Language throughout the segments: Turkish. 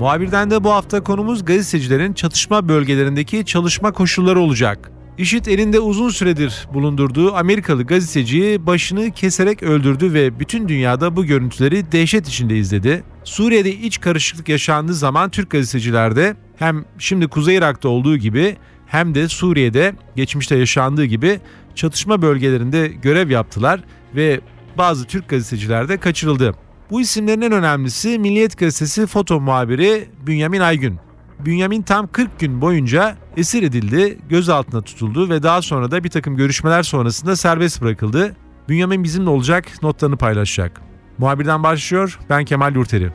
Muhabirden de bu hafta konumuz gazetecilerin çatışma bölgelerindeki çalışma koşulları olacak. IŞİD elinde uzun süredir bulundurduğu Amerikalı gazeteciyi başını keserek öldürdü ve bütün dünyada bu görüntüleri dehşet içinde izledi. Suriye'de iç karışıklık yaşandığı zaman Türk gazeteciler de hem şimdi Kuzey Irak'ta olduğu gibi hem de Suriye'de geçmişte yaşandığı gibi çatışma bölgelerinde görev yaptılar ve bazı Türk gazeteciler de kaçırıldı. Bu isimlerin en önemlisi Milliyet Gazetesi foto muhabiri Bünyamin Aygün. Bünyamin tam 40 gün boyunca esir edildi, gözaltına tutuldu ve daha sonra da bir takım görüşmeler sonrasında serbest bırakıldı. Bünyamin bizimle olacak, notlarını paylaşacak. Muhabirden başlıyor, ben Kemal Yurteri.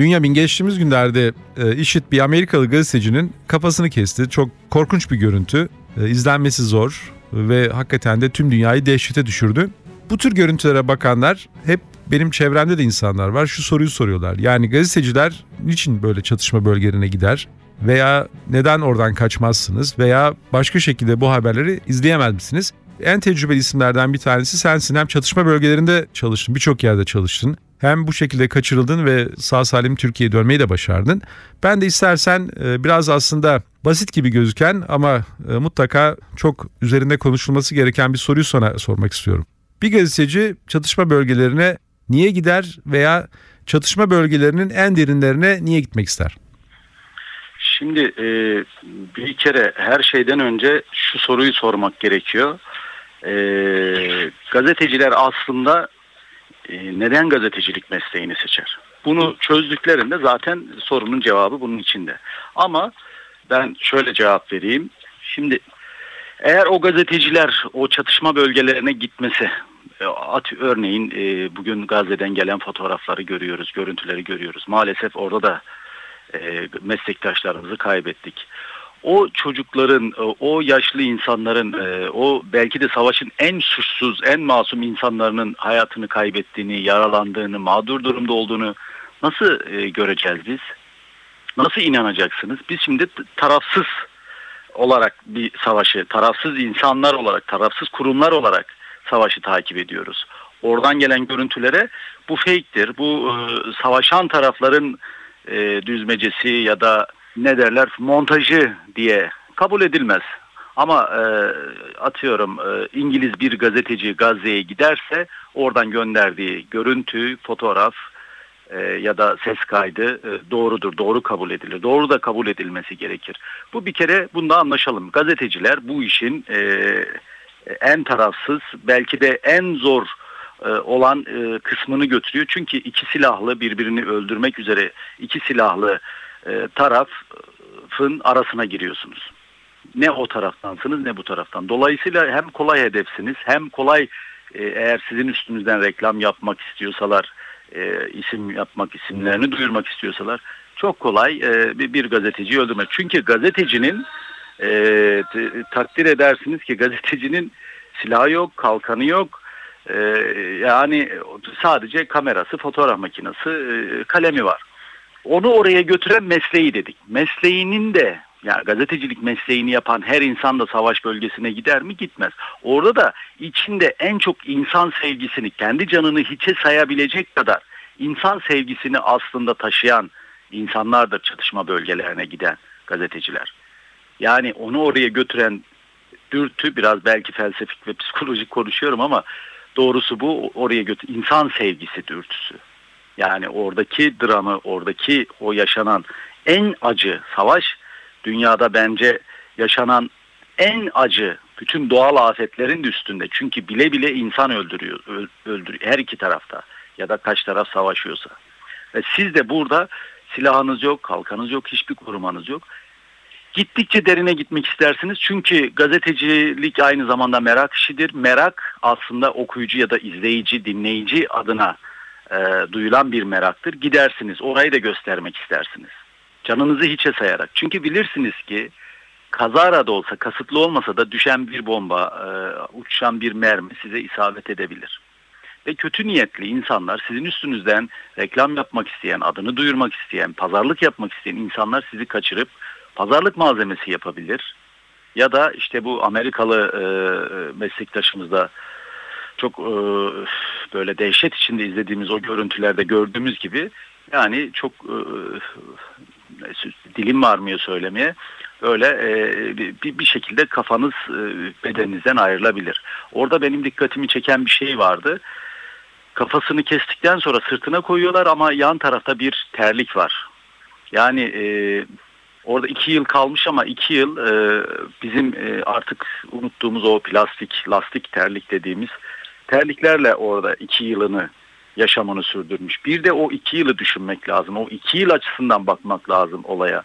Bünyamin geçtiğimiz günlerde e, IŞİD bir Amerikalı gazetecinin kafasını kesti. Çok korkunç bir görüntü. E, izlenmesi zor ve hakikaten de tüm dünyayı dehşete düşürdü. Bu tür görüntülere bakanlar hep benim çevremde de insanlar var. Şu soruyu soruyorlar. Yani gazeteciler niçin böyle çatışma bölgelerine gider? Veya neden oradan kaçmazsınız? Veya başka şekilde bu haberleri izleyemez misiniz? En tecrübeli isimlerden bir tanesi sensin. Hem çatışma bölgelerinde çalıştın, birçok yerde çalıştın. Hem bu şekilde kaçırıldın ve sağ salim Türkiye'ye dönmeyi de başardın. Ben de istersen e, biraz aslında basit gibi gözüken ama e, mutlaka çok üzerinde konuşulması gereken bir soruyu sana sormak istiyorum. Bir gazeteci çatışma bölgelerine niye gider veya çatışma bölgelerinin en derinlerine niye gitmek ister? Şimdi e, bir kere her şeyden önce şu soruyu sormak gerekiyor. Gazeteciler aslında neden gazetecilik mesleğini seçer? Bunu çözdüklerinde zaten sorunun cevabı bunun içinde. Ama ben şöyle cevap vereyim. Şimdi eğer o gazeteciler o çatışma bölgelerine gitmesi, e, at örneğin e, bugün Gazze'den gelen fotoğrafları görüyoruz, görüntüleri görüyoruz. Maalesef orada da e, meslektaşlarımızı kaybettik. O çocukların, o yaşlı insanların, o belki de savaşın en suçsuz, en masum insanların hayatını kaybettiğini, yaralandığını, mağdur durumda olduğunu nasıl göreceğiz biz? Nasıl inanacaksınız? Biz şimdi tarafsız olarak bir savaşı, tarafsız insanlar olarak, tarafsız kurumlar olarak savaşı takip ediyoruz. Oradan gelen görüntülere bu fake'tir, bu e, savaşan tarafların e, düzmecesi ya da ne derler montajı diye kabul edilmez. Ama e, atıyorum e, İngiliz bir gazeteci Gazze'ye giderse oradan gönderdiği görüntü, fotoğraf e, ya da ses kaydı e, doğrudur, doğru kabul edilir. Doğru da kabul edilmesi gerekir. Bu bir kere bunda anlaşalım. Gazeteciler bu işin e, en tarafsız belki de en zor e, olan e, kısmını götürüyor. Çünkü iki silahlı birbirini öldürmek üzere iki silahlı e, tarafın arasına giriyorsunuz. Ne o taraftansınız ne bu taraftan. Dolayısıyla hem kolay hedefsiniz hem kolay eğer sizin üstünüzden reklam yapmak istiyorsalar, isim yapmak, isimlerini duyurmak istiyorsalar çok kolay bir, bir gazeteciyi öldürmek. Çünkü gazetecinin e, takdir edersiniz ki gazetecinin silahı yok, kalkanı yok. E, yani sadece kamerası, fotoğraf makinesi, e, kalemi var. Onu oraya götüren mesleği dedik. Mesleğinin de yani gazetecilik mesleğini yapan her insan da savaş bölgesine gider mi? Gitmez. Orada da içinde en çok insan sevgisini, kendi canını hiçe sayabilecek kadar insan sevgisini aslında taşıyan insanlardır çatışma bölgelerine giden gazeteciler. Yani onu oraya götüren dürtü biraz belki felsefik ve psikolojik konuşuyorum ama doğrusu bu oraya götür insan sevgisi dürtüsü. Yani oradaki dramı, oradaki o yaşanan en acı savaş dünyada bence yaşanan en acı bütün doğal afetlerin üstünde. Çünkü bile bile insan öldürüyor, öldürüyor her iki tarafta ya da kaç taraf savaşıyorsa. Ve siz de burada silahınız yok, kalkanınız yok, hiçbir korumanız yok. Gittikçe derine gitmek istersiniz. Çünkü gazetecilik aynı zamanda merak işidir. Merak aslında okuyucu ya da izleyici, dinleyici adına e, duyulan bir meraktır. Gidersiniz orayı da göstermek istersiniz. Canınızı hiçe sayarak. Çünkü bilirsiniz ki kazara da olsa kasıtlı olmasa da düşen bir bomba, e, uçan bir mermi size isabet edebilir. Ve kötü niyetli insanlar sizin üstünüzden reklam yapmak isteyen, adını duyurmak isteyen, pazarlık yapmak isteyen insanlar sizi kaçırıp pazarlık malzemesi yapabilir. Ya da işte bu Amerikalı e, meslektaşımızda çok e, böyle dehşet içinde izlediğimiz o görüntülerde gördüğümüz gibi yani çok e, dilim varmıyor söylemeye öyle e, bir, bir şekilde kafanız e, bedeninizden ayrılabilir. Orada benim dikkatimi çeken bir şey vardı. Kafasını kestikten sonra sırtına koyuyorlar ama yan tarafta bir terlik var. Yani e, orada iki yıl kalmış ama iki yıl e, bizim e, artık unuttuğumuz o plastik, lastik terlik dediğimiz terliklerle orada iki yılını yaşamını sürdürmüş. Bir de o iki yılı düşünmek lazım. O iki yıl açısından bakmak lazım olaya.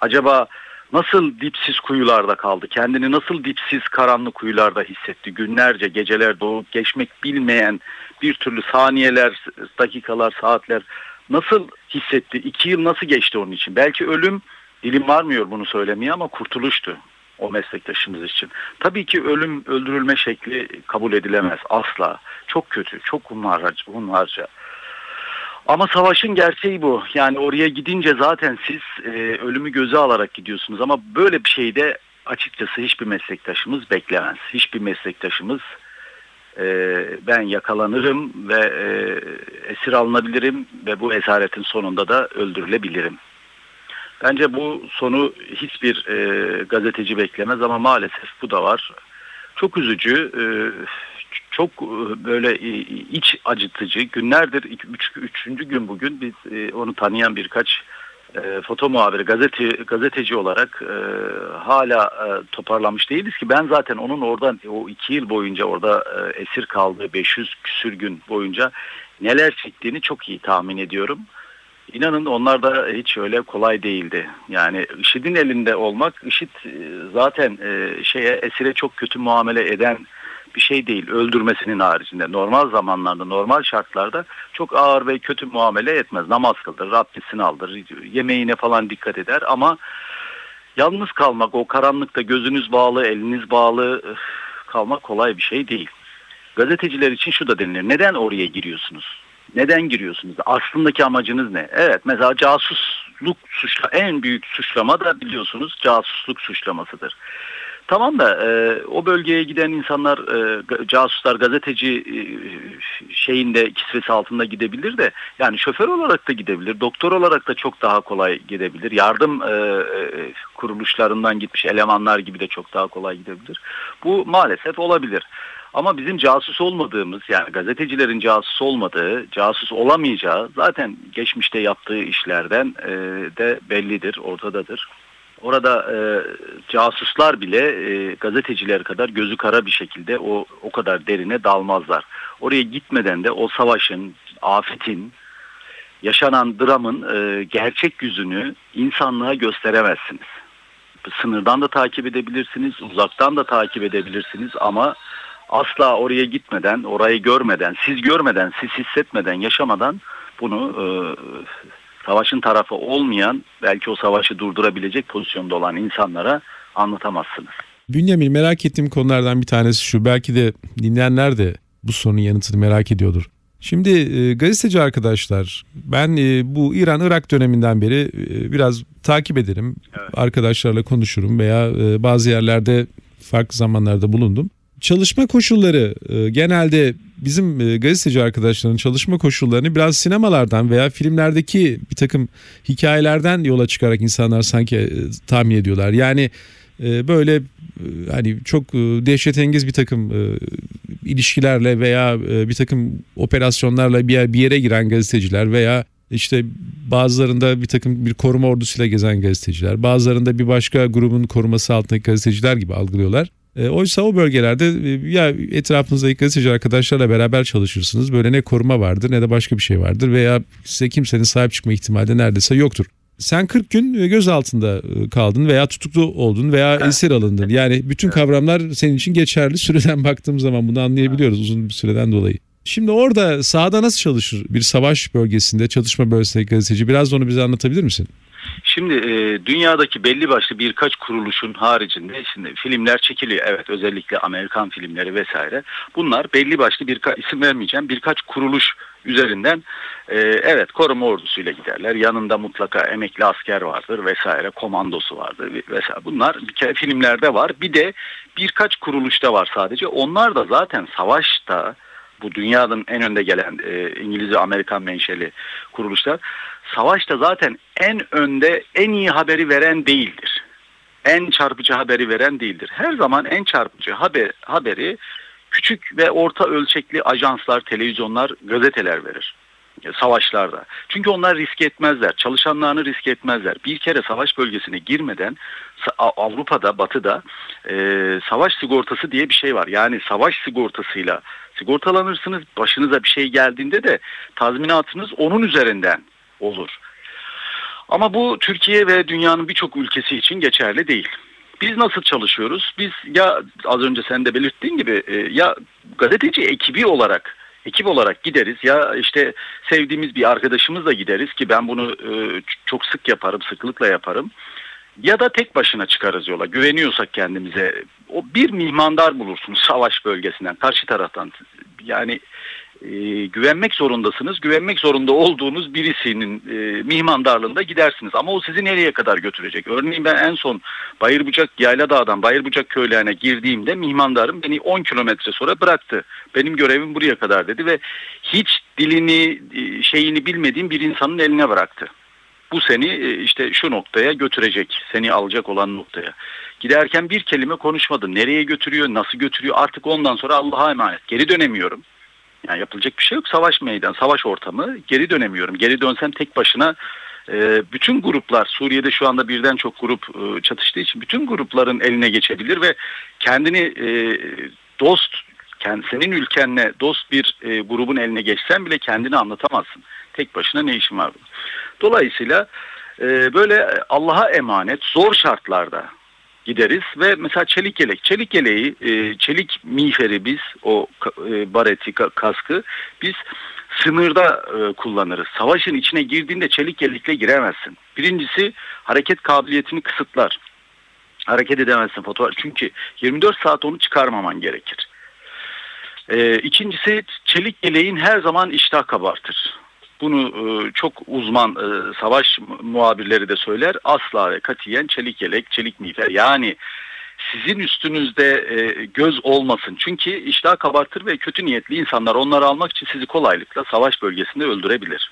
Acaba nasıl dipsiz kuyularda kaldı? Kendini nasıl dipsiz karanlık kuyularda hissetti? Günlerce, geceler doğup geçmek bilmeyen bir türlü saniyeler, dakikalar, saatler nasıl hissetti? İki yıl nasıl geçti onun için? Belki ölüm, dilim varmıyor bunu söylemeye ama kurtuluştu o meslektaşımız için. Tabii ki ölüm, öldürülme şekli kabul edilemez asla. Çok kötü, çok hunharca. hunharca. Ama savaşın gerçeği bu. Yani oraya gidince zaten siz e, ölümü göze alarak gidiyorsunuz. Ama böyle bir şeyde açıkçası hiçbir meslektaşımız beklemez. Hiçbir meslektaşımız e, ben yakalanırım ve e, esir alınabilirim ve bu esaretin sonunda da öldürülebilirim. Bence bu sonu hiçbir e, gazeteci beklemez ama maalesef bu da var. Çok üzücü, e, çok e, böyle iç acıtıcı günlerdir üç, üçüncü gün bugün biz e, onu tanıyan birkaç e, foto muhabiri gazete gazeteci olarak e, hala e, toparlamış değiliz ki ben zaten onun oradan o iki yıl boyunca orada e, esir kaldığı 500 küsür gün boyunca neler çektiğini çok iyi tahmin ediyorum. İnanın onlar da hiç öyle kolay değildi. Yani IŞİD'in elinde olmak, IŞİD e, zaten e, şeye esire çok kötü muamele eden bir şey değil. Öldürmesinin haricinde normal zamanlarda, normal şartlarda çok ağır ve kötü muamele etmez. Namaz kıldır, abdestini aldır, yemeğine falan dikkat eder ama yalnız kalmak, o karanlıkta gözünüz bağlı, eliniz bağlı kalmak kolay bir şey değil. Gazeteciler için şu da denilir. Neden oraya giriyorsunuz? Neden giriyorsunuz? Aslındaki amacınız ne? Evet mesela casusluk suçla en büyük suçlama da biliyorsunuz casusluk suçlamasıdır. Tamam da e, o bölgeye giden insanlar e, casuslar gazeteci e, şeyinde kisvesi altında gidebilir de yani şoför olarak da gidebilir doktor olarak da çok daha kolay gidebilir yardım e, e, kuruluşlarından gitmiş elemanlar gibi de çok daha kolay gidebilir bu maalesef olabilir. Ama bizim casus olmadığımız yani gazetecilerin casus olmadığı, casus olamayacağı zaten geçmişte yaptığı işlerden e, de bellidir, ortadadır. Orada e, casuslar bile e, gazeteciler kadar gözü kara bir şekilde o o kadar derine dalmazlar. Oraya gitmeden de o savaşın, afetin, yaşanan dramın e, gerçek yüzünü insanlığa gösteremezsiniz. Sınırdan da takip edebilirsiniz, uzaktan da takip edebilirsiniz ama asla oraya gitmeden, orayı görmeden, siz görmeden, siz hissetmeden, yaşamadan bunu e, savaşın tarafı olmayan, belki o savaşı durdurabilecek pozisyonda olan insanlara anlatamazsınız. Bünyamin merak ettiğim konulardan bir tanesi şu. Belki de dinleyenler de bu sorunun yanıtını merak ediyordur. Şimdi e, gazeteci arkadaşlar ben e, bu İran-Irak döneminden beri e, biraz takip ederim. Evet. Arkadaşlarla konuşurum veya e, bazı yerlerde farklı zamanlarda bulundum çalışma koşulları e, genelde bizim e, gazeteci arkadaşların çalışma koşullarını biraz sinemalardan veya filmlerdeki bir takım hikayelerden yola çıkarak insanlar sanki e, tahmin ediyorlar. Yani böyle hani çok dehşetengiz bir takım ilişkilerle veya bir takım operasyonlarla bir, bir yere giren gazeteciler veya işte bazılarında bir takım bir koruma ordusuyla gezen gazeteciler, bazılarında bir başka grubun koruması altındaki gazeteciler gibi algılıyorlar. E, oysa o bölgelerde e, ya etrafınızdaki gazeteci arkadaşlarla beraber çalışırsınız. Böyle ne koruma vardır ne de başka bir şey vardır veya size kimsenin sahip çıkma ihtimali neredeyse yoktur. Sen 40 gün e, göz altında e, kaldın veya tutuklu oldun veya esir alındın. Yani bütün kavramlar senin için geçerli. Süreden baktığım zaman bunu anlayabiliyoruz uzun bir süreden dolayı. Şimdi orada sahada nasıl çalışır bir savaş bölgesinde, çatışma bölgesinde gazeteci? Biraz da onu bize anlatabilir misin? Şimdi e, dünyadaki belli başlı birkaç kuruluşun haricinde şimdi filmler çekiliyor. Evet özellikle Amerikan filmleri vesaire. Bunlar belli başlı birkaç isim vermeyeceğim birkaç kuruluş üzerinden e, evet koruma ordusuyla giderler. Yanında mutlaka emekli asker vardır vesaire komandosu vardır vesaire. Bunlar bir kere filmlerde var. Bir de birkaç kuruluşta var sadece. Onlar da zaten savaşta bu dünyanın en önde gelen e, İngiliz ve Amerikan menşeli kuruluşlar savaşta zaten en önde en iyi haberi veren değildir. En çarpıcı haberi veren değildir. Her zaman en çarpıcı haber, haberi küçük ve orta ölçekli ajanslar, televizyonlar, gazeteler verir e, savaşlarda. Çünkü onlar risk etmezler. Çalışanlarını risk etmezler. Bir kere savaş bölgesine girmeden Avrupa'da, Batı'da e, savaş sigortası diye bir şey var. Yani savaş sigortasıyla sigortalanırsınız. Başınıza bir şey geldiğinde de tazminatınız onun üzerinden olur. Ama bu Türkiye ve dünyanın birçok ülkesi için geçerli değil. Biz nasıl çalışıyoruz? Biz ya az önce sen de belirttiğin gibi e, ya gazeteci ekibi olarak ekip olarak gideriz ya işte sevdiğimiz bir arkadaşımızla gideriz ki ben bunu e, çok sık yaparım, sıklıkla yaparım. Ya da tek başına çıkarız yola. Güveniyorsak kendimize. O bir mihmandar bulursunuz savaş bölgesinden, karşı taraftan. Yani e, güvenmek zorundasınız. Güvenmek zorunda olduğunuz birisinin e, mihmandarlığında gidersiniz. Ama o sizi nereye kadar götürecek? Örneğin ben en son Bayırbucak Yayla Dağ'dan Bayırbucak köylerine girdiğimde mihmandarım beni 10 kilometre sonra bıraktı. Benim görevim buraya kadar dedi ve hiç dilini e, şeyini bilmediğim bir insanın eline bıraktı. Bu seni e, işte şu noktaya götürecek, seni alacak olan noktaya. Giderken bir kelime konuşmadı. Nereye götürüyor, nasıl götürüyor artık ondan sonra Allah'a emanet. Geri dönemiyorum. Yani yapılacak bir şey yok. Savaş meydan, savaş ortamı. Geri dönemiyorum. Geri dönsem tek başına e, bütün gruplar Suriye'de şu anda birden çok grup e, çatıştığı için bütün grupların eline geçebilir ve kendini dost senin ülkenle dost bir grubun eline geçsen bile kendini anlatamazsın. Tek başına ne işin var? Dolayısıyla e, böyle Allah'a emanet zor şartlarda gideriz ve mesela çelik yelek, çelik yeleği, e, çelik miğferi biz o e, bareti, kaskı biz sınırda e, kullanırız. Savaşın içine girdiğinde çelik yelekle giremezsin. Birincisi hareket kabiliyetini kısıtlar. Hareket edemezsin fotoğraf çünkü 24 saat onu çıkarmaman gerekir. E, ikincisi çelik yeleğin her zaman iştah kabartır. Bunu e, çok uzman e, savaş muhabirleri de söyler. Asla ve katiyen çelik yelek, çelik miğfer. Yani sizin üstünüzde e, göz olmasın. Çünkü iştah kabartır ve kötü niyetli insanlar onları almak için sizi kolaylıkla savaş bölgesinde öldürebilir.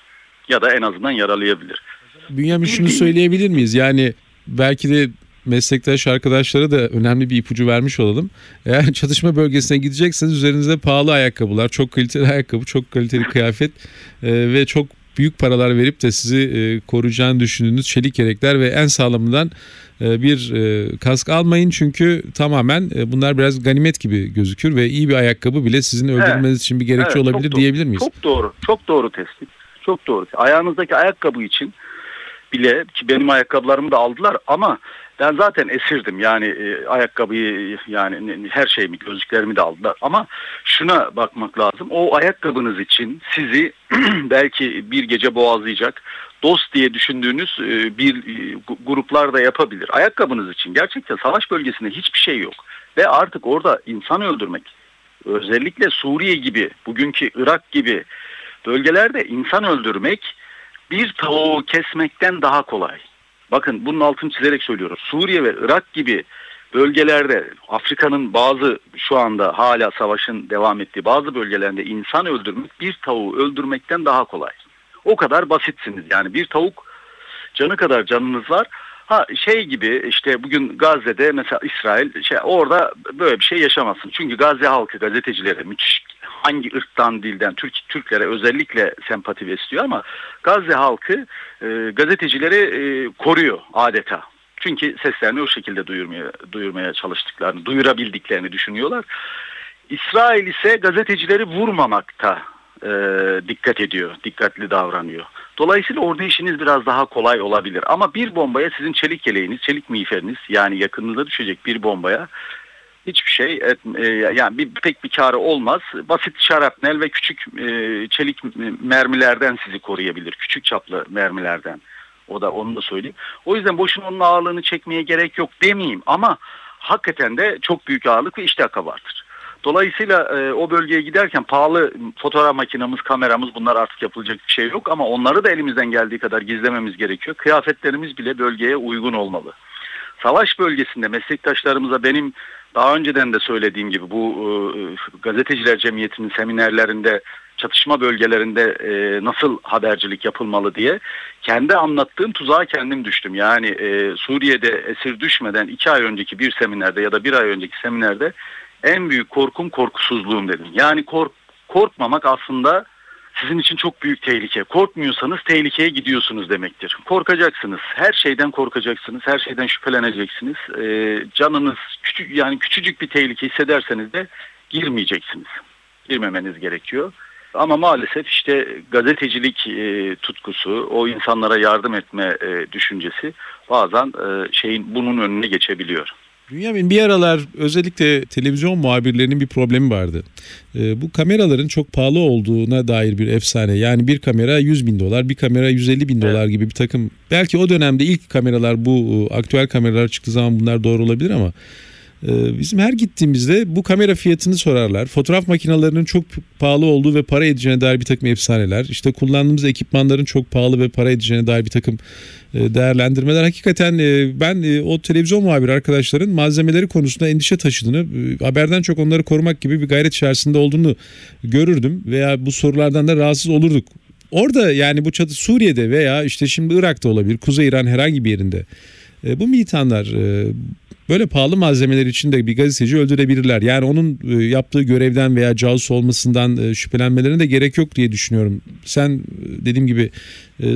Ya da en azından yaralayabilir. Bünyamin şunu söyleyebilir miyiz? Yani belki de meslektaş arkadaşlara da önemli bir ipucu vermiş olalım. Eğer çatışma bölgesine gidecekseniz üzerinizde pahalı ayakkabılar, çok kaliteli ayakkabı, çok kaliteli kıyafet e, ve çok büyük paralar verip de sizi e, koruyacağını düşündüğünüz çelik yelekler ve en sağlamından e, bir e, kask almayın çünkü tamamen e, bunlar biraz ganimet gibi gözükür ve iyi bir ayakkabı bile sizin öldürmeniz evet. için bir gerekçe evet, olabilir diyebilir miyiz? Çok doğru, çok doğru tespit. Çok doğru. Ayağınızdaki ayakkabı için bile ki benim ayakkabılarımı da aldılar ama ben zaten esirdim. Yani e, ayakkabıyı yani her şeyimi gözlüklerimi de aldılar. Ama şuna bakmak lazım. O ayakkabınız için sizi belki bir gece boğazlayacak dost diye düşündüğünüz e, bir e, gruplar da yapabilir. Ayakkabınız için. Gerçekten savaş bölgesinde hiçbir şey yok. Ve artık orada insan öldürmek özellikle Suriye gibi bugünkü Irak gibi bölgelerde insan öldürmek bir tavuğu kesmekten daha kolay. Bakın bunun altını çizerek söylüyorum. Suriye ve Irak gibi bölgelerde Afrika'nın bazı şu anda hala savaşın devam ettiği bazı bölgelerinde insan öldürmek bir tavuğu öldürmekten daha kolay. O kadar basitsiniz yani bir tavuk canı kadar canınız var. Ha şey gibi işte bugün Gazze'de mesela İsrail şey orada böyle bir şey yaşamazsın. Çünkü Gazze halkı gazetecilere müthiş hangi ırktan dilden Türk Türklere özellikle sempati besliyor ama Gazze halkı e, gazetecileri e, koruyor adeta. Çünkü seslerini o şekilde duyurmaya duyurmaya çalıştıklarını, duyurabildiklerini düşünüyorlar. İsrail ise gazetecileri vurmamakta e, dikkat ediyor, dikkatli davranıyor. Dolayısıyla orada işiniz biraz daha kolay olabilir. Ama bir bombaya sizin çelik yeleğiniz, çelik miğferiniz yani yakınınıza düşecek bir bombaya hiçbir şey et, e, yani bir pek bir karı olmaz. Basit şarapnel ve küçük e, çelik mermilerden sizi koruyabilir. Küçük çaplı mermilerden. O da onu da söyleyeyim. O yüzden boşuna onun ağırlığını çekmeye gerek yok demeyeyim ama hakikaten de çok büyük ağırlık ve iştahka vardır. Dolayısıyla e, o bölgeye giderken pahalı fotoğraf makinamız, kameramız bunlar artık yapılacak bir şey yok ama onları da elimizden geldiği kadar gizlememiz gerekiyor. Kıyafetlerimiz bile bölgeye uygun olmalı. Savaş bölgesinde meslektaşlarımıza benim daha önceden de söylediğim gibi bu e, gazeteciler cemiyetinin seminerlerinde çatışma bölgelerinde e, nasıl habercilik yapılmalı diye kendi anlattığım tuzağa kendim düştüm. Yani e, Suriye'de esir düşmeden iki ay önceki bir seminerde ya da bir ay önceki seminerde en büyük korkum korkusuzluğum dedim. Yani kork korkmamak aslında sizin için çok büyük tehlike. Korkmuyorsanız tehlikeye gidiyorsunuz demektir. Korkacaksınız. Her şeyden korkacaksınız. Her şeyden şüpheleneceksiniz. Ee, canınız küçük yani küçücük bir tehlike hissederseniz de girmeyeceksiniz. Girmemeniz gerekiyor. Ama maalesef işte gazetecilik e, tutkusu, o insanlara yardım etme e, düşüncesi bazen e, şeyin bunun önüne geçebiliyor. Bünyamin bir aralar özellikle televizyon muhabirlerinin bir problemi vardı. Ee, bu kameraların çok pahalı olduğuna dair bir efsane. Yani bir kamera 100 bin dolar, bir kamera 150 bin dolar gibi bir takım. Belki o dönemde ilk kameralar bu e, aktüel kameralar çıktığı zaman bunlar doğru olabilir ama e, bizim her gittiğimizde bu kamera fiyatını sorarlar. Fotoğraf makinelerinin çok pahalı olduğu ve para edeceğine dair bir takım efsaneler. İşte kullandığımız ekipmanların çok pahalı ve para edeceğine dair bir takım e, değerlendirmeler. Hakikaten e, ben e, o televizyon muhabiri arkadaşların malzemeleri konusunda endişe taşıdığını, haberden çok onları korumak gibi bir gayret içerisinde olduğunu görürdüm veya bu sorulardan da rahatsız olurduk. Orada yani bu çatı Suriye'de veya işte şimdi Irak'ta olabilir, Kuzey İran herhangi bir yerinde. Bu militanlar böyle pahalı malzemeler için de bir gazeteci öldürebilirler. Yani onun yaptığı görevden veya casus olmasından şüphelenmelerine de gerek yok diye düşünüyorum. Sen dediğim gibi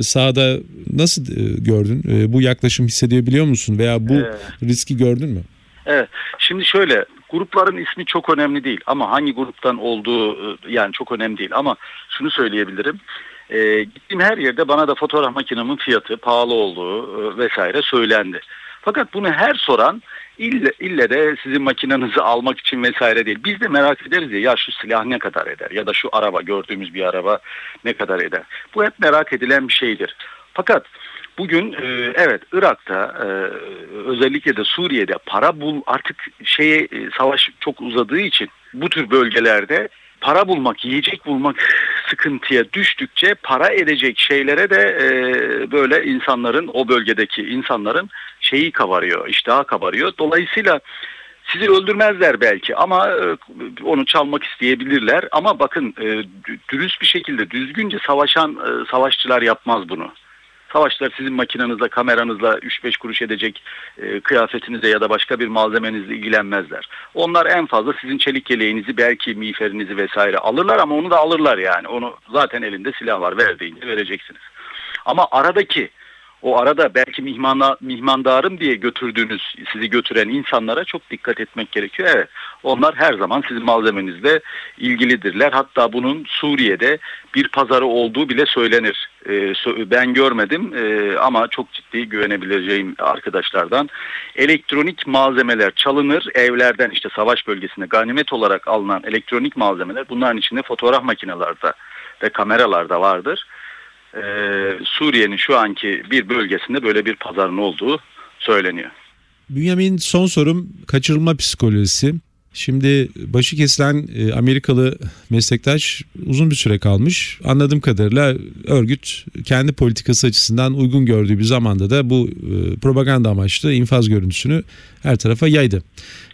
sahada nasıl gördün? Bu yaklaşım hissedebiliyor musun veya bu riski gördün mü? Evet. Şimdi şöyle grupların ismi çok önemli değil ama hangi gruptan olduğu yani çok önemli değil ama şunu söyleyebilirim. E, gittiğim her yerde bana da fotoğraf makinemin fiyatı pahalı olduğu e, vesaire söylendi. Fakat bunu her soran ille, ille de sizin makinenizi almak için vesaire değil. Biz de merak ederiz ya, ya şu silah ne kadar eder ya da şu araba gördüğümüz bir araba ne kadar eder. Bu hep merak edilen bir şeydir. Fakat bugün e, evet Irak'ta e, özellikle de Suriye'de para bul artık şeye e, savaş çok uzadığı için bu tür bölgelerde para bulmak, yiyecek bulmak sıkıntıya düştükçe para edecek şeylere de e, böyle insanların o bölgedeki insanların şeyi kabarıyor, iştahı kabarıyor. Dolayısıyla sizi öldürmezler belki ama e, onu çalmak isteyebilirler. Ama bakın e, dürüst bir şekilde düzgünce savaşan e, savaşçılar yapmaz bunu. Savaşçılar sizin makinenizle, kameranızla 3-5 kuruş edecek e, kıyafetinizle ya da başka bir malzemenizle ilgilenmezler. Onlar en fazla sizin çelik yeleğinizi, belki miğferinizi vesaire alırlar ama onu da alırlar yani. Onu zaten elinde silah var, ver deyince vereceksiniz. Ama aradaki o arada belki mihmana, mihmandarım diye götürdüğünüz, sizi götüren insanlara çok dikkat etmek gerekiyor. Evet, onlar her zaman sizin malzemenizle ilgilidirler. Hatta bunun Suriye'de bir pazarı olduğu bile söylenir. Ee, ben görmedim ee, ama çok ciddi güvenebileceğim arkadaşlardan. Elektronik malzemeler çalınır evlerden işte savaş bölgesinde ganimet olarak alınan elektronik malzemeler bunların içinde fotoğraf makinelerde ve kameralarda vardır e, Suriye'nin şu anki bir bölgesinde böyle bir pazarın olduğu söyleniyor. Bünyamin son sorum kaçırılma psikolojisi. Şimdi başı kesilen e, Amerikalı meslektaş uzun bir süre kalmış. Anladığım kadarıyla örgüt kendi politikası açısından uygun gördüğü bir zamanda da bu e, propaganda amaçlı infaz görüntüsünü her tarafa yaydı. Evet.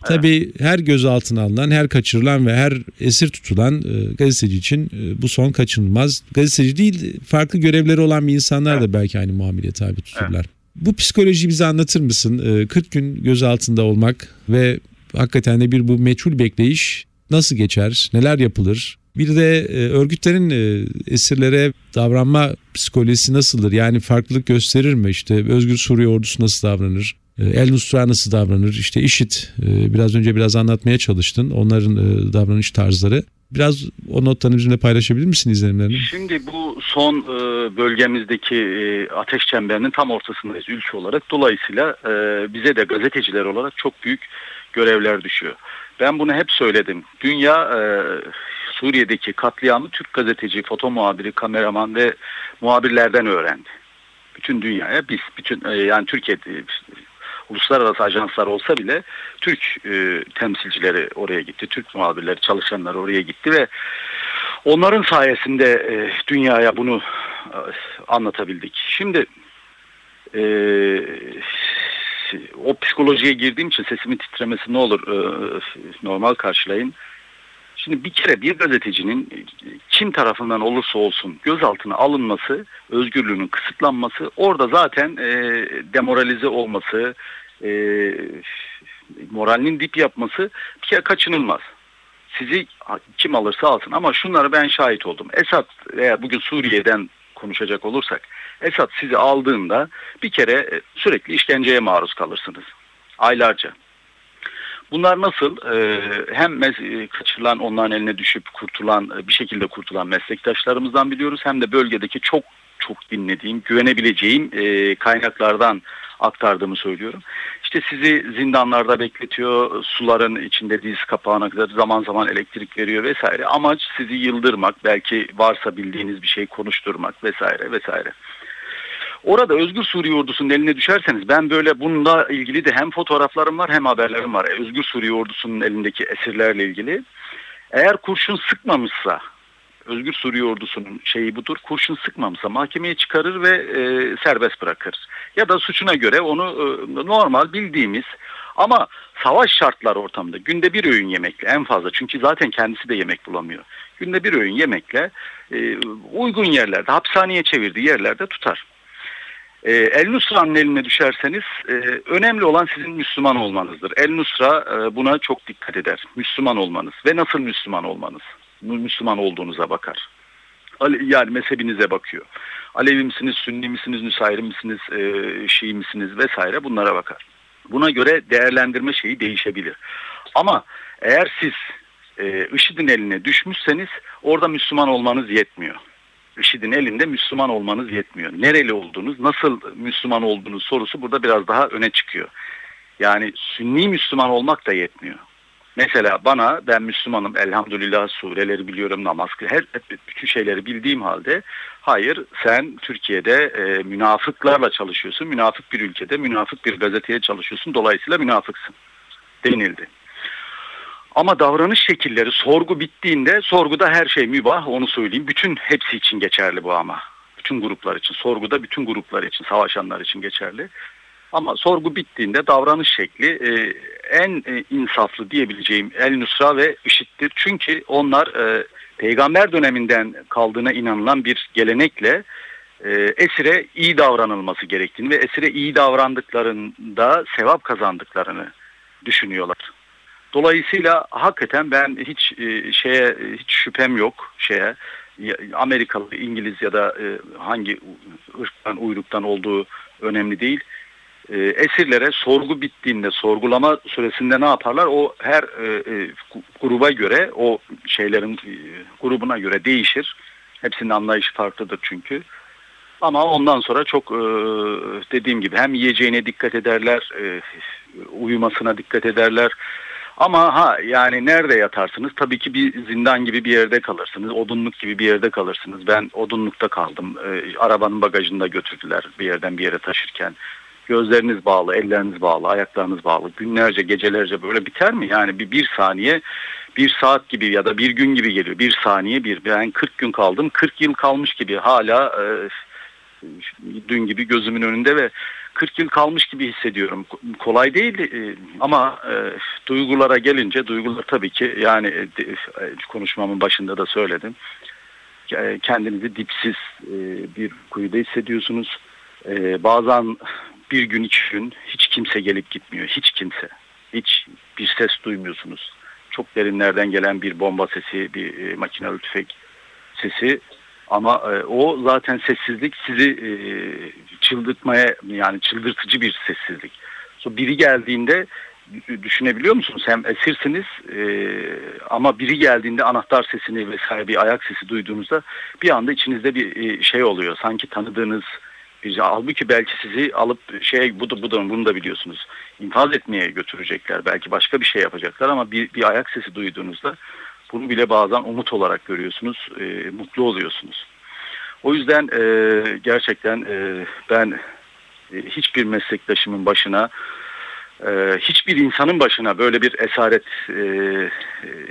Tabii her gözaltına alınan, her kaçırılan ve her esir tutulan e, gazeteci için bu son kaçınılmaz. Gazeteci değil farklı görevleri olan bir insanlar da belki aynı muameleye tabi tutulurlar. Evet. Bu psikolojiyi bize anlatır mısın? 40 gün gözaltında olmak ve hakikaten de bir bu meçhul bekleyiş nasıl geçer, neler yapılır? Bir de e, örgütlerin e, esirlere davranma psikolojisi nasıldır? Yani farklılık gösterir mi? İşte Özgür Suriye ordusu nasıl davranır? E, El Nusra nasıl davranır? İşte IŞİD e, biraz önce biraz anlatmaya çalıştın. Onların davranış tarzları. Biraz o notlarını bizimle paylaşabilir misin izlenimlerini? Şimdi bu son e, bölgemizdeki ateş çemberinin tam ortasındayız ülke olarak. Dolayısıyla bize de gazeteciler olarak çok büyük görevler düşüyor. Ben bunu hep söyledim. Dünya e, Suriye'deki katliamı Türk gazeteci, foto muhabiri, kameraman ve muhabirlerden öğrendi. Bütün dünyaya biz, bütün e, yani Türkiye'de uluslararası ajanslar olsa bile Türk e, temsilcileri oraya gitti. Türk muhabirleri, çalışanlar oraya gitti ve onların sayesinde e, dünyaya bunu e, anlatabildik. Şimdi e, o psikolojiye girdiğim için sesimin titremesi ne olur e, normal karşılayın. Şimdi bir kere bir gazetecinin kim tarafından olursa olsun gözaltına alınması, özgürlüğünün kısıtlanması, orada zaten e, demoralize olması, e, moralinin dip yapması bir kere kaçınılmaz. Sizi kim alırsa alsın ama şunları ben şahit oldum. Esad veya bugün Suriye'den konuşacak olursak Esad sizi aldığında bir kere e, sürekli işkenceye maruz kalırsınız. Aylarca. Bunlar nasıl? Ee, hem e, kaçırılan onların eline düşüp kurtulan e, bir şekilde kurtulan meslektaşlarımızdan biliyoruz hem de bölgedeki çok çok dinlediğim, güvenebileceğim e, kaynaklardan aktardığımı söylüyorum. İşte sizi zindanlarda bekletiyor, suların içinde diz kapağına kadar zaman zaman elektrik veriyor vesaire. Amaç sizi yıldırmak, belki varsa bildiğiniz bir şey konuşturmak vesaire vesaire. Orada Özgür Suriye ordusunun eline düşerseniz ben böyle bununla ilgili de hem fotoğraflarım var hem haberlerim var. Özgür Suriye ordusunun elindeki esirlerle ilgili. Eğer kurşun sıkmamışsa Özgür Suriye ordusunun şeyi budur. Kurşun sıkmamışsa mahkemeye çıkarır ve e, serbest bırakır. Ya da suçuna göre onu e, normal bildiğimiz ama savaş şartlar ortamında günde bir öğün yemekle en fazla çünkü zaten kendisi de yemek bulamıyor. Günde bir öğün yemekle e, uygun yerlerde hapishaneye çevirdiği yerlerde tutar. E, El Nusra'nın eline düşerseniz e, önemli olan sizin Müslüman olmanızdır. El Nusra e, buna çok dikkat eder. Müslüman olmanız ve nasıl Müslüman olmanız. Müslüman olduğunuza bakar. Yani mezhebinize bakıyor. Alevi misiniz, Sünni misiniz, Nüsayri misiniz, e, Şii misiniz vesaire bunlara bakar. Buna göre değerlendirme şeyi değişebilir. Ama eğer siz e, IŞİD'in eline düşmüşseniz orada Müslüman olmanız yetmiyor. IŞİD'in elinde Müslüman olmanız yetmiyor. Nereli olduğunuz, nasıl Müslüman olduğunuz sorusu burada biraz daha öne çıkıyor. Yani Sünni Müslüman olmak da yetmiyor. Mesela bana ben Müslümanım elhamdülillah sureleri biliyorum namaz her bütün şeyleri bildiğim halde hayır sen Türkiye'de e, münafıklarla çalışıyorsun. Münafık bir ülkede münafık bir gazeteye çalışıyorsun. Dolayısıyla münafıksın denildi. Ama davranış şekilleri sorgu bittiğinde sorguda her şey mübah onu söyleyeyim. Bütün hepsi için geçerli bu ama. Bütün gruplar için sorguda bütün gruplar için savaşanlar için geçerli. Ama sorgu bittiğinde davranış şekli e, en e, insaflı diyebileceğim El Nusra ve IŞİD'dir. Çünkü onlar e, peygamber döneminden kaldığına inanılan bir gelenekle e, esire iyi davranılması gerektiğini ve esire iyi davrandıklarında sevap kazandıklarını düşünüyorlar. Dolayısıyla hakikaten ben hiç e, şeye hiç şüphem yok şeye Amerikalı, İngiliz ya da e, hangi ırktan, uyruktan olduğu önemli değil. E, esirlere sorgu bittiğinde, sorgulama süresinde ne yaparlar? O her e, gruba göre, o şeylerin grubuna göre değişir. Hepsinin anlayışı farklıdır çünkü. Ama ondan sonra çok dediğim gibi hem yiyeceğine dikkat ederler, uyumasına dikkat ederler, ama ha yani nerede yatarsınız? Tabii ki bir zindan gibi bir yerde kalırsınız. Odunluk gibi bir yerde kalırsınız. Ben odunlukta kaldım. E, arabanın bagajında götürdüler bir yerden bir yere taşırken. Gözleriniz bağlı, elleriniz bağlı, ayaklarınız bağlı. Günlerce, gecelerce böyle biter mi? Yani bir, bir saniye bir saat gibi ya da bir gün gibi geliyor. Bir saniye bir. Ben 40 gün kaldım. 40 yıl kalmış gibi hala e, dün gibi gözümün önünde ve 40 yıl kalmış gibi hissediyorum. Kolay değil e, ama e, duygulara gelince duygular tabii ki yani e, konuşmamın başında da söyledim. Kendinizi dipsiz bir kuyuda hissediyorsunuz. Bazen bir gün iki gün hiç kimse gelip gitmiyor. Hiç kimse. Hiç bir ses duymuyorsunuz. Çok derinlerden gelen bir bomba sesi, bir makinalı tüfek sesi ama e, o zaten sessizlik sizi e, çıldırtmaya yani çıldırtıcı bir sessizlik. So, biri geldiğinde düşünebiliyor musunuz? Hem esirsiniz e, ama biri geldiğinde anahtar sesini vesaire bir ayak sesi duyduğunuzda bir anda içinizde bir e, şey oluyor. Sanki tanıdığınız halbuki belki sizi alıp şey bu da bu da bunu da biliyorsunuz infaz etmeye götürecekler. Belki başka bir şey yapacaklar ama bir, bir ayak sesi duyduğunuzda bunu bile bazen umut olarak görüyorsunuz. e, mutlu oluyorsunuz. O yüzden e, gerçekten e, ben e, hiçbir meslektaşımın başına e, hiçbir insanın başına böyle bir esaret e,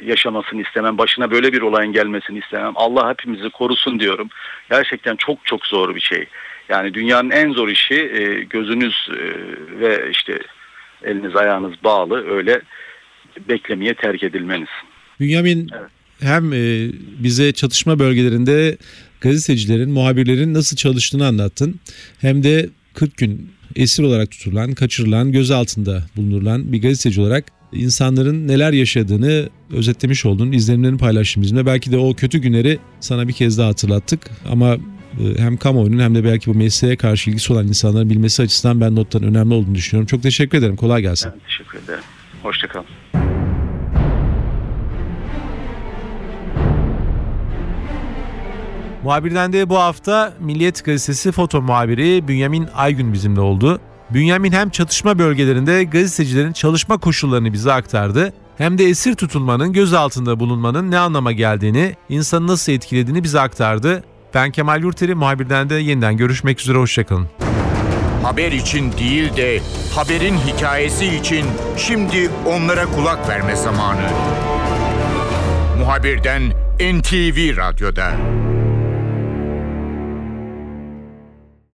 yaşamasını istemem. Başına böyle bir olayın gelmesini istemem. Allah hepimizi korusun diyorum. Gerçekten çok çok zor bir şey. Yani dünyanın en zor işi e, gözünüz e, ve işte eliniz ayağınız bağlı öyle beklemeye terk edilmeniz. Bünyamin Evet. hem e, bize çatışma bölgelerinde gazetecilerin, muhabirlerin nasıl çalıştığını anlattın. Hem de 40 gün esir olarak tutulan, kaçırılan, gözaltında bulunulan bir gazeteci olarak insanların neler yaşadığını özetlemiş oldun, izlenimlerini paylaştın bizimle. Belki de o kötü günleri sana bir kez daha hatırlattık ama hem kamuoyunun hem de belki bu mesleğe karşı ilgisi olan insanların bilmesi açısından ben notların önemli olduğunu düşünüyorum. Çok teşekkür ederim. Kolay gelsin. Ben teşekkür ederim. Hoşçakalın. Muhabirden de bu hafta Milliyet Gazetesi foto muhabiri Bünyamin Aygün bizimle oldu. Bünyamin hem çatışma bölgelerinde gazetecilerin çalışma koşullarını bize aktardı hem de esir tutulmanın gözaltında bulunmanın ne anlama geldiğini, insanı nasıl etkilediğini bize aktardı. Ben Kemal Yurteri muhabirden de yeniden görüşmek üzere hoşçakalın. Haber için değil de haberin hikayesi için şimdi onlara kulak verme zamanı. Muhabirden NTV Radyo'da.